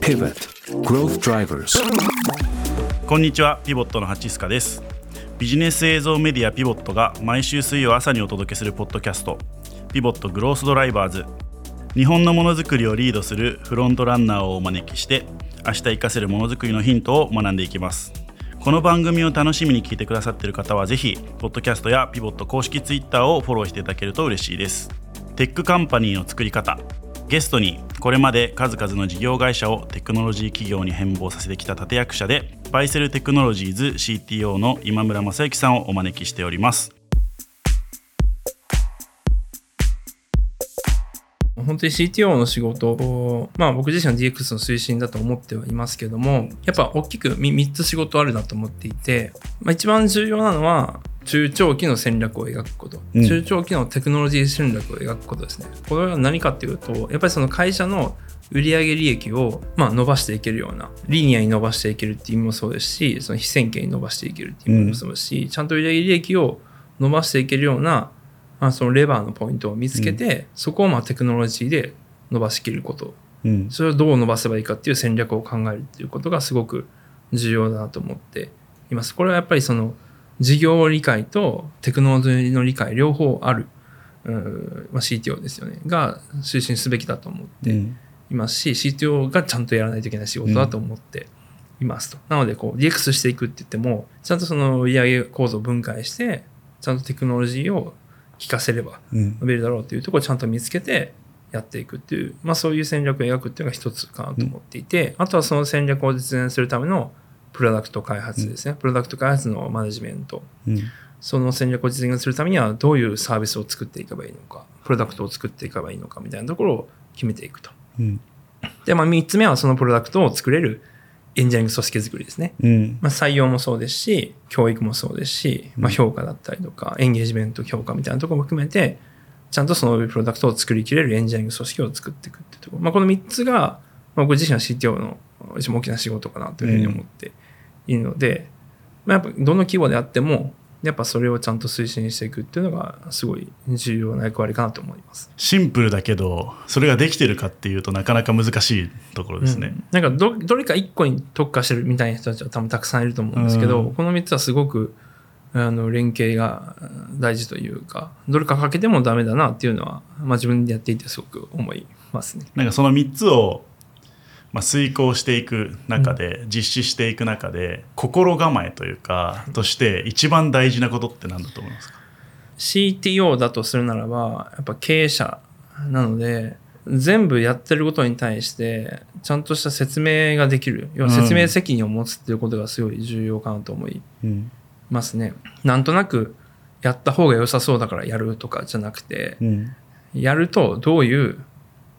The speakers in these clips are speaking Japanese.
Pivot. Growth Drivers. こんにちは。ピボットのハチスカです。ビジネス映像メディアピボットが毎週水曜朝にお届けするポッドキャスト。ピボットグロースドライバーズ。日本のものづくりをリードするフロントランナーをお招きして明日活かせるものづくりのヒントを学んでいきます。この番組を楽しみに聞いてくださっている方はぜひポッドキャストやピボット公式ツイッターをフォローしていただけると嬉しいです。テックカンパニーの作り方。ゲストにこれまで数々の事業会社をテクノロジー企業に変貌させてきた立役者でバイセルテクノロジーズ CTO の今村雅幸さんをお招きしております。本当に CTO の仕事を、まあ僕自身は DX の推進だと思ってはいますけども、やっぱ大きく 3, つ仕事あるなと思っていて、まあ一番重要なのは、中長期の戦略を描くこと、うん、中長期のテクノロジー戦略を描くことですね。これは何かっていうと、やっぱりその会社の売上利益をまあ伸ばしていけるような、リニアに伸ばしていけるっていう意味もそうですし、その非線形に伸ばしていけるっていう意味もそうですし、うん、ちゃんと売上利益を伸ばしていけるような、まあ、そのレバーのポイントを見つけて、うん、そこをまあテクノロジーで伸ばしきること、うん、それをどう伸ばせばいいかっていう戦略を考えるっていうことがすごく重要だなと思っています。これはやっぱりその事業理解とテクノロジーの理解両方ある、まあ、CTO ですよね。が推進すべきだと思っていますし、うん、CTO がちゃんとやらないといけない仕事だと思っていますと。なのでこう DX していくって言ってもちゃんとその売上構造を分解してちゃんとテクノロジーを聞かせれば伸びるだろうっていうところをちゃんと見つけてやっていくっていう、まあ、そういう戦略を描くっていうのが一つかなと思っていて、あとはその戦略を実現するためのプロダクト開発ですね、うん、プロダクト開発のマネジメント、うん、その戦略を実現するためにはどういうサービスを作っていけばいいのかプロダクトを作っていけばいいのかみたいなところを決めていくと、うん、で、まあ、3つ目はそのプロダクトを作れるエンジニアリング組織作りですね、まあ、採用もそうですし教育もそうですし、まあ、評価だったりとかエンゲージメント評価みたいなところも含めてちゃんとそのプロダクトを作りきれるエンジニアリング組織を作っていくっていうところ、まあ、この3つが、まあ、僕自身は CTO の一番大きな仕事かなというふうに思っているので、まあ、やっぱどの規模であってもやっぱそれをちゃんと推進していくっていうのがすごい重要な役割かなと思います。シンプルだけどそれができてるかっていうとなかなか難しいところですね、うん、なんかどどれか1個に特化してるみたいな人たちは多分たくさんいると思うんですけど、うん、この3つはすごくあの連携が大事というかどれかかけてもダメだなっていうのは、まあ、自分でやっていてすごく思いますね。なんかその3つをまあ、遂行していく中で、うん、実施していく中で心構えというかとして一番大事なことって何だと思いますか？CTO だとするならばやっぱ経営者なので全部やってることに対してちゃんとした説明ができる。要は説明責任を持つっていうことがすごい重要かなと思いますね。うん、なんとなくやった方が良さそうだからやるとかじゃなくて、うん、やるとどういう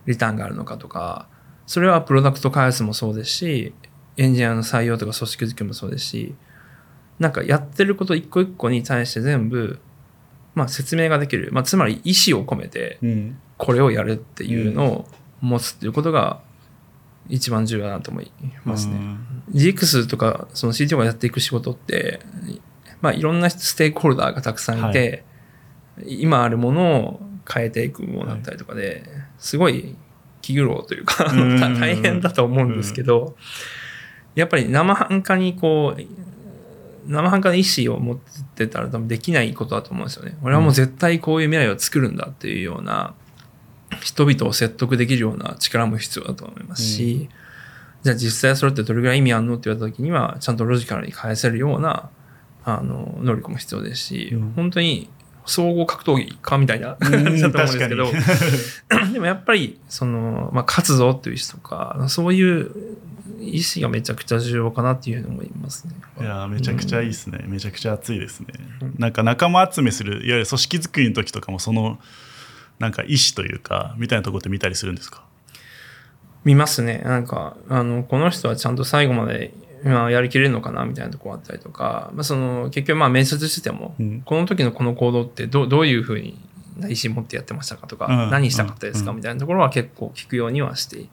リターンがあるのかとかそれはプロダクト開発もそうですし、エンジニアの採用とか組織づくりもそうですし、なんかやってること一個一個に対して全部、まあ説明ができる。まあつまり意思を込めて、これをやるっていうのを持つっていうことが一番重要だなと思いますね。GX とかその CTO がやっていく仕事って、まあいろんなステークホルダーがたくさんいて、はい、今あるものを変えていくものだったりとかで、すごい気苦労というか 大変だと思うんですけど、やっぱり生半可にこう、生半可な意思を持ってたら多分できないことだと思うんですよね。俺はもう絶対こういう未来を作るんだっていうような、人々を説得できるような力も必要だと思いますし、うん、じゃあ実際それってどれぐらい意味あるのって言われた時には、ちゃんとロジカルに返せるような、あの、能力も必要ですし、うん、本当に総合格闘技かみたいな感じ だと思うんですけど、でもやっぱり、その、まあ、勝つぞっていう人とか、そういう意思がめちゃくちゃ重要かなっていうふうに思いますね。いやめちゃくちゃいいですね、うん、めちゃくちゃ熱いですね。なんか仲間集めする、いわゆる組織作りの時とかも、その、なんか意思というか、みたいなところって見たりするんですか？見ますね。なんか、あの、この人はちゃんと最後までまあ、やりきれるのかなみたいなところあったりとか、まあ、その結局まあ面接してても、うん、この時のこの行動ってどどういうふうに意思持ってやってましたかとか、うん、何したかったですか、みたいなところは結構聞くようにはして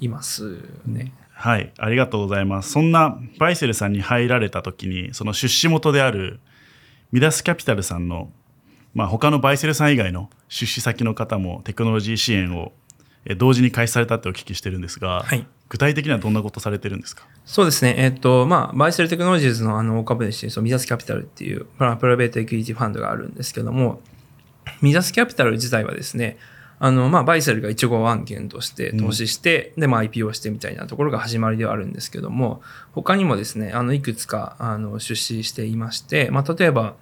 いますね。はい、ありがとうございます。そんなバイセルさんに入られた時に、その出資元であるミダスキャピタルさんの、まあ、他のバイセルさん以外の出資先の方もテクノロジー支援をえ同時に開始されたってお聞きしてるんですが、はい具体的にはどんなことされてるんですか？そうですね。えっ、と、まあ、バイセルテクノロジーズのあの、大株主、そのミダスキャピタルっていう、まあプライベートエクイティファンドがあるんですけども、ミダスキャピタル自体はですね、あの、まあ、バイセルが一号案件として投資して、で、まあ、IPO してみたいなところが始まりではあるんですけども、他にもですね、あの、いくつか、あの、出資していまして、まあ、例えば、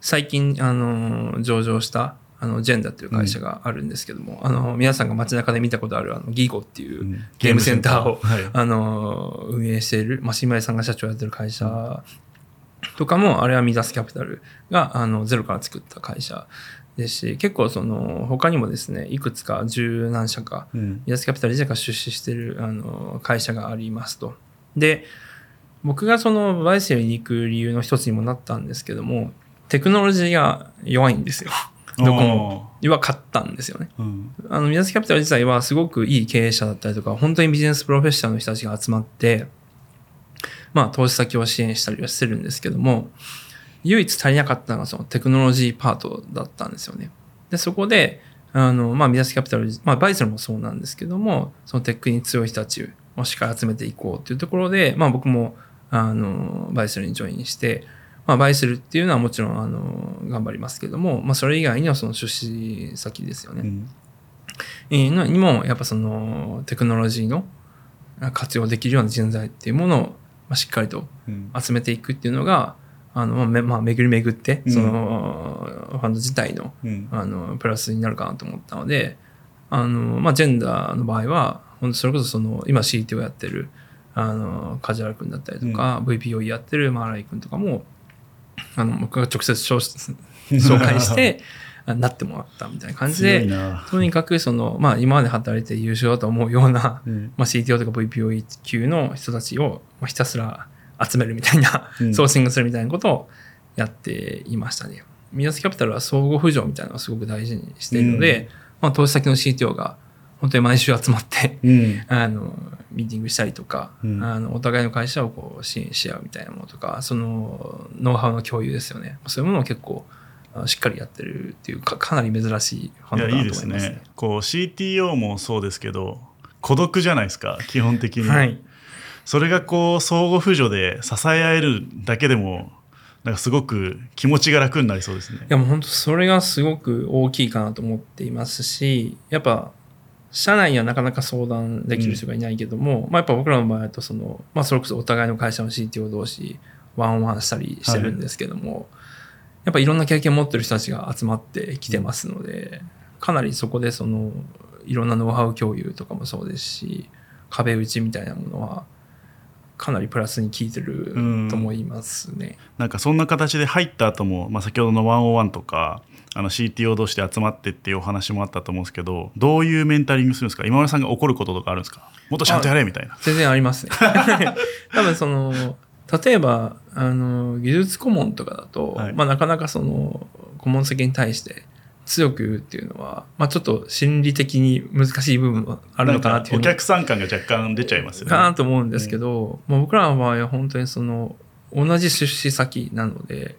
最近、あの、上場した、あの、ジェンダっていう会社があるんですけども、あの、皆さんが街中で見たことある、あの、ギーゴっていう、うん。ゲームセンターを、はい。あの、運営している、まあ、新米さんが社長やってる会社とかも、あれはミダスキャピタルが、あの、ゼロから作った会社ですし、結構その、他にもですね、いくつか十何社か、うん。ミダスキャピタル自体が出資している、あの、会社がありますと。で、僕がその、バイセルに行く理由の一つにもなったんですけども、テクノロジーが弱いんですよ。どこも。弱かったんですよね。うんあの、ミダスキャピタル自体はすごくいい経営者だったりとか、本当にビジネスプロフェッショナルの人たちが集まって、まあ、投資先を支援したりはしてるんですけども、唯一足りなかったのがそのテクノロジーパートだったんですよね。で、そこで、あの、まあ、ミダスキャピタル、まあ、バイセルもそうなんですけども、そのテックに強い人たちをしっかり集めていこうっていうところで、まあ、僕も、あの、バイセルにジョインして、まあ、バイセルっていうのはもちろん、あの、頑張りますけども、まあ、それ以外にはその出資先ですよね。うん。えーのにも、やっぱそのテクノロジーの活用できるような人材っていうものを、まあ、しっかりとうん。集めていくっていうのが、あの、まあめ、まあ、巡り巡って、うん。その、ファンド自体の、うん。あの、プラスになるかなと思ったので、あの、まあ、ジェンダーの場合は、本当それこそその、今 CT をやってる、あの、梶原くんだったりとか、VPOE やってるマーライくんとかも、あの、僕が直接紹紹介して、あなってもらったみたいな感じで、な、とにかくその、まあ今まで働いて優秀だと思うような、うん。まあ CTO とか VPOE 級の人たちをまあひたすら集めるみたいな、うん。ソーシングするみたいなことをやっていましたね。ミダスキャピタルは相互浮上みたいなのをすごく大事にしているので、まあ投資先の CTO が本当に毎週集まって、うん あの、ミーティングしたりとか、うんあの、お互いの会社をこう支援し合うみたいなものとか、その、ノウハウの共有ですよね。そういうものを結構、あしっかりやってるっていうか、かなり珍しいファンドだなと思いますね。ねこう CTO もそうですけど孤独じゃないですか基本的に、はい。それがこう相互扶助で支え合えるだけでもなんかすごく気持ちが楽になりそうですねいやもう本当それがすごく大きいかなと思っていますし、やっぱ、社内にはなかなか相談できる人がいないけども、まあやっぱ僕らの場合だとその、まあそれこそお互いの会社の CTO 同士、ワンワンしたりしてるんですけども、やっぱいろんな経験を持ってる人たちが集まってきてますので、かなりそこでその、いろんなノウハウ共有とかもそうですし、壁打ちみたいなものは、かなりプラスに効いてると思いますね。なんかそんな形で入った後も、まあ、先ほどの101とかあの CTO 同士で集まってっていうお話もあったと思うんですけどどういうメンタリングするんですか？今村さんが怒ることとかあるんですか？もっとちゃんとやれみたいな。全然ありますね。多分その、例えば、あの、技術顧問とかだと、はい。まあなかなかその、顧問先に対して強く言うっていうのは、まあちょっと心理的に難しい部分はあるのかなっていうおの客さん感が若干出ちゃいますよね。かなと思うんですけど、まあ僕らの場合は本当にその、同じ出資先なので、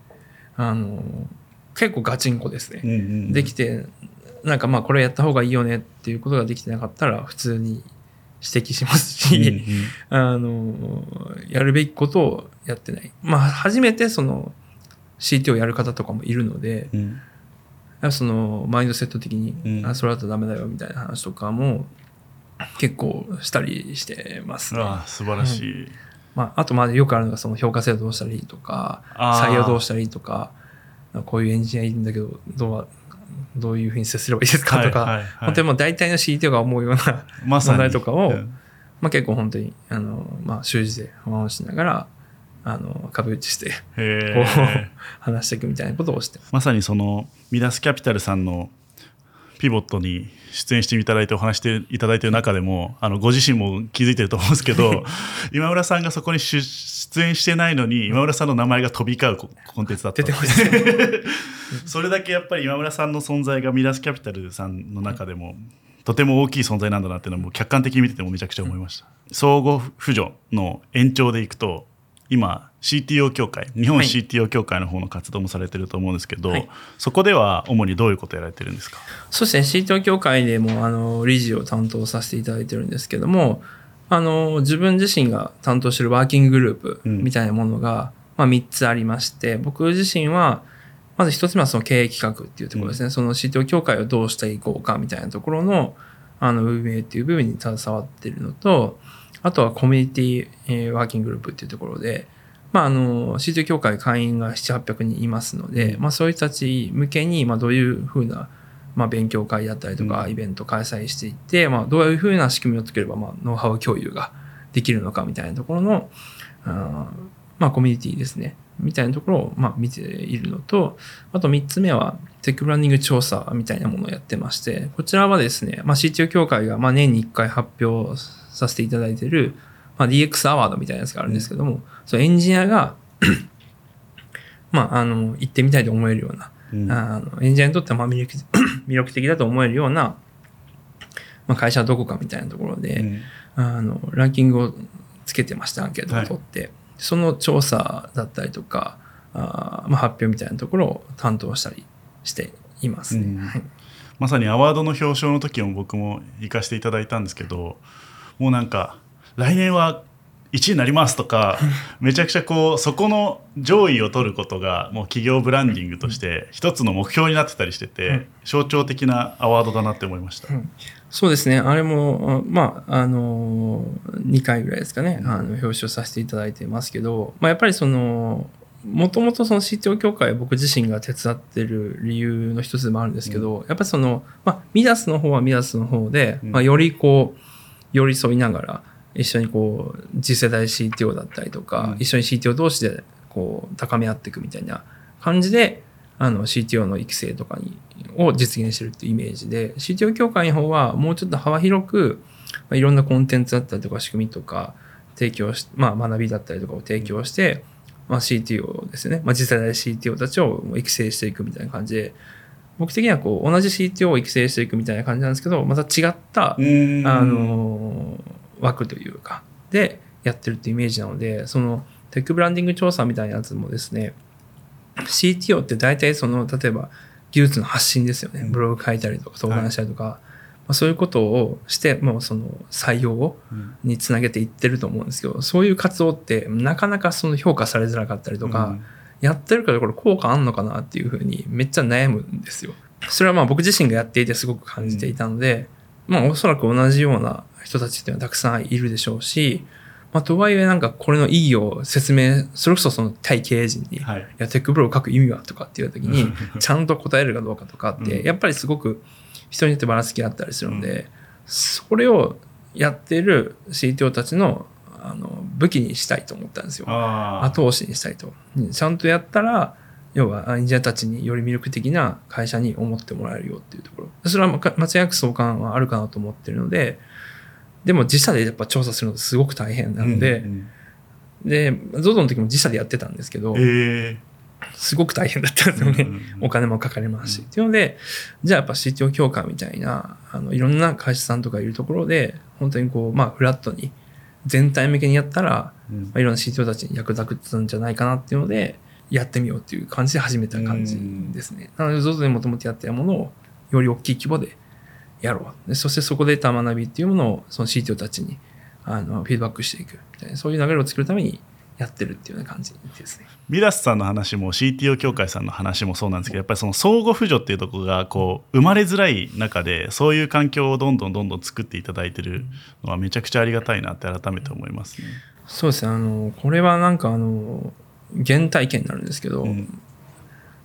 あの、結構ガチンコですね。うんうんできて、なんかまあこれやった方がいいよねっていうことができてなかったら普通に指摘しますうんうん。し、あの、やるべきことをやってない。まあ初めてその CT をやる方とかもいるので、うんそのマインドセット的に、うん。あそれだとダメだよみたいな話とかも結構したりしてますね。ああ素晴らしい、まあ、あとまあよくあるのがその評価制度どうしたらいいとか、採用どうしたらいいとか、こういうエンジニアいるんだけど、どうは、どういうふうに接すればいいですか？とか、はいはい。はい本当にもう大体の CTO が思うようなま問題とかを、うん。まあ結構本当に、あの、まあ習字で回しながら、あの、壁打ちして、話していくみたいなことをしてまさにそのミダスキャピタルさんのピボットに出演していただいてお話していただいている中でもあのご自身も気づいてると思うんですけど 今村さんがそこに出出演してないのに今村さんの名前が飛び交うココンテンツだった。出てましたね。それだけやっぱり今村さんの存在がミダスキャピタルさんの中でもとても大きい存在なんだなっていうのも客観的に見ててもめちゃくちゃ思いました。相互扶助の延長でいくと今 CTO 協会日本はい。CTO 協会の方の活動もされてると思うんですけど、はい。そこでは主にどういうことをやられてるんですか？そうですね、CTO 協会でも、あの、理事を担当させていただいてるんですけども、あの、自分自身が担当してるワーキンググループうん。みたいなものが、まあ、3つありまして、僕自身は、まず1つ目はその経営企画っていうところですね、その CTO 協会をどうしていこうかみたいなところの、あの、運営っていう部分に携わってるのと、あとはコミュニティ、えーワーキンググループっていうところで、まあ、あの、CTO 協会会員が7、800人いますので、まあ、そういう人たち向けに、まあ、どういうふうな、まあ、勉強会だったりとか、うんイベント開催していって、まあ、どういうふうな仕組みを作れば、まあ、ノウハウ共有ができるのかみたいなところの、あーまあ、コミュニティですね。みたいなところを、まあ、見ているのと、あと3つ目は、テックブランディング調査みたいなものをやってまして、こちらはですね、まあ、CTO 協会が、まあ、年に1回発表させていただいている、まあ、DX アワードみたいなやつがあるんですけども、そのエンジニアが、まあ、あの、行ってみたいと思えるような、うん。あのエンジニアにとってはまあ魅力 魅力的だと思えるような、まあ、会社はどこかみたいなところで、うん。あのランキングをつけてましたアンケートを取って、その調査だったりとかあー、まあ、発表みたいなところを担当したりしていますね。うん。はい。まさにアワードの表彰の時も僕も行かせていただいたんですけどもうなんか来年は1位になりますとか めちゃくちゃこうそこの上位を取ることがもう企業ブランディングとして一つの目標になってたりしてて、うん。象徴的なアワードだなって思いました。そうですね。あれも、あまあ、あの、2回ぐらいですかね、あの、表彰させていただいてますけど、まあ、やっぱりその、もともとその CTO 協会僕自身が手伝ってる理由の一つでもあるんですけど、やっぱりその、まあ、ミダスの方はミダスの方で、うん。まあ、よりこう、寄り添いながら、一緒にこう、次世代 CTO だったりとか、うん。一緒に CTO 同士で、こう、高め合っていくみたいな感じで、あの CTO の育成とかにを実現してるっていうイメージで CTO 協会の方はもうちょっと幅広く、まあ、いろんなコンテンツだったりとか仕組みとか提供し、まあ、学びだったりとかを提供して、まあ、CTO ですね、まあ、次世代 CTO たちを育成していくみたいな感じで僕的にはこう同じ CTO を育成していくみたいな感じなんですけどまた違った、うん。あの枠というかでやってるってイメージなのでそのテックブランディング調査みたいなやつもですね CTO って大体その例えば技術の発信ですよね、うん。ブログ書いたりとか相談したりとか、まあ、そういうことをしてもうその採用につなげていってると思うんですけどそういう活動ってなかなかその評価されづらかったりとか、やってるからこれ効果あんのかなっていうふうにめっちゃ悩むんですよ。それはまあ僕自身がやっていてすごく感じていたので、まあおそらく同じような人たちっていうのはたくさんいるでしょうし、まあとはいえなんかこれの意義を説明、それこそその対経営陣に、いはい。やテックブログ書く意味はとかっていう時に、ちゃんと答えるかどうかとかって、うん。やっぱりすごく人によってばらつきあったりするので、それをやっている CTO たちのあの武器にしたいと思ったんですよ。後押しにしたいと。ちゃんとやったら、要はエンジニアたちにより魅力的な会社に思ってもらえるよっていうところ。それはま間違いなく相関はあるかなと思ってるので、でも自社でやっぱ調査するのすごく大変なので、うんで、ZOZO の時も自社でやってたんですけどうん、えすごく大変だったんですよね。お金もかかりますし。っていうので、じゃあやっぱ CTO 協会みたいな、あの、いろんな会社さんとかいるところで、本当にこう、まあ、フラットに、全体向けにやったら、ーうんまあ、いろんな CTO たちに役立つんじゃないかなっていうので、やってみようっていう感じで始めた感じですね。なので、ZOZO でもともとやってたものを、より大きい規模でやろう。でそしてそこで得た学びっていうものを、その CTO たちに、あの、フィードバックしていくみたいな、そういう流れを作るためにやってるっていうような感じですね。ミラスさんの話も CTO 協会さんの話もそうなんですけどやっぱりその相互扶助っていうところがこう生まれづらい中でそういう環境をどんどんどんどん作っていただいてるのはめちゃくちゃありがたいなって改めて思いますね。そうですね。あの、これはなんかあの、原体験になるんですけど、うん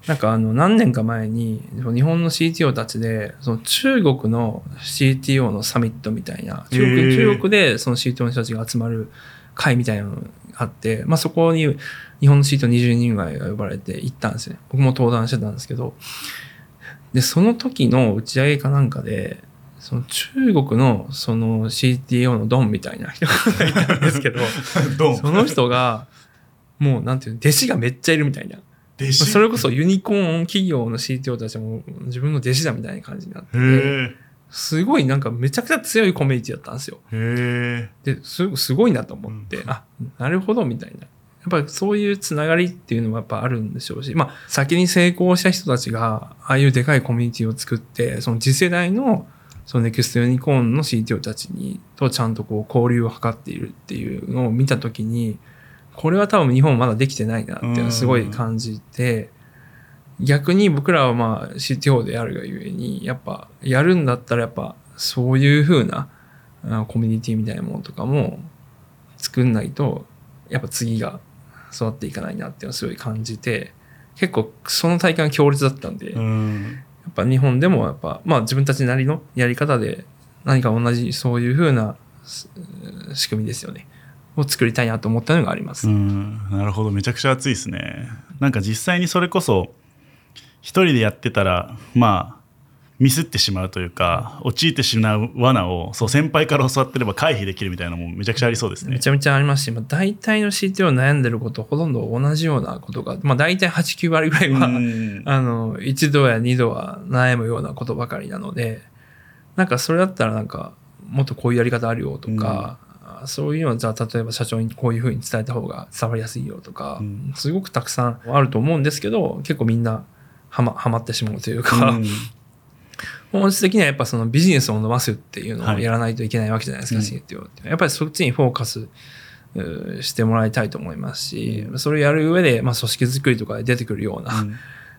なんかあの、何年か前に、日本の CTO たちで、その中国の CTO のサミットみたいな、中国中国でその CTO の人たちが集まる会みたいなのがあって、まあそこに日本の CTO20 人ぐらいが呼ばれて行ったんですね。僕も登壇してたんですけど、で、その時の打ち上げかなんかで、その中国のその CTO のドンみたいな人がいたんですけど、その人が、もうなんていうの、弟子がめっちゃいるみたいな。弟子？それこそユニコーン企業の CTO たちも自分の弟子だみたいな感じになってて、へすごいなんかめちゃくちゃ強いコミュニティだったんですよ。えへで、すすごいなと思って、うんあ、なるほどみたいな。やっぱりそういうつながりっていうのはやっぱあるんでしょうし、まあ先に成功した人たちが、ああいうでかいコミュニティを作って、その次世代のそのネクストユニコーンの CTO たちに、とちゃんとこう交流を図っているっていうのを見たときに、これは多分日本まだできてないなっていうのはすごい感じて、逆に僕らはまあ CTO であるがゆえに、やっぱやるんだったらやっぱそういう風なあコミュニティみたいなものとかも作んないと、やっぱ次が育っていかないなっていうのをすごい感じて、結構その体感が強烈だったんで、やうんっぱ日本でもやっぱ、まあ自分たちなりのやり方で何か同じそういう風なす仕組みですよね。を作りたいなと思ったのがあります。うんなるほどめちゃくちゃ熱いですねなんか実際にそれこそ一人でやってたらまあミスってしまうというか陥ってしまう罠をそう先輩から教わってれば回避できるみたいなのもめちゃくちゃありそうですね。めちゃめちゃありますし、まあ、大体の CTO 悩んでることほとんど同じようなことが、まあ大体8、9割ぐらいは、うん。あの、一度や二度は悩むようなことばかりなので、なんかそれだったらなんか、もっとこういうやり方あるよとか、そういうのはじゃあ例えば社長にこういうふうに伝えた方が伝わりやすいよとか、うん。すごくたくさんあると思うんですけど、結構みんなはま、はまってしまうというか、うん。本質的にはやっぱそのビジネスを伸ばすっていうのをはい。やらないといけないわけじゃないですか、うん。CTO って。やっぱりそっちにフォーカスしてもらいたいと思いますし、それをやる上で、まあ、組織づくりとかで出てくるよ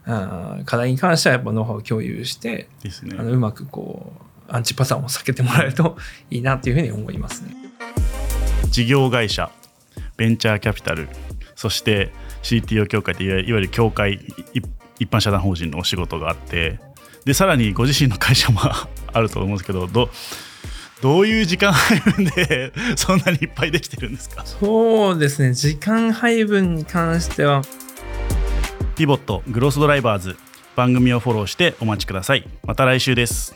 うな、うん。課題に関してはやっぱノウハウを共有して、ね。あのうまくこう、アンチパターンを避けてもらえるといいなっていうふうに思いますね。事業会社ベンチャーキャピタルそして CTO 協会っていわゆる協会い一般社団法人のお仕事があってでさらにご自身の会社も あると思うんですけどどどういう時間配分で そんなにいっぱいできてるんですか？そうですね、時間配分に関しては、ピボットグロスドライバーズ番組をフォローしてお待ちください。また来週です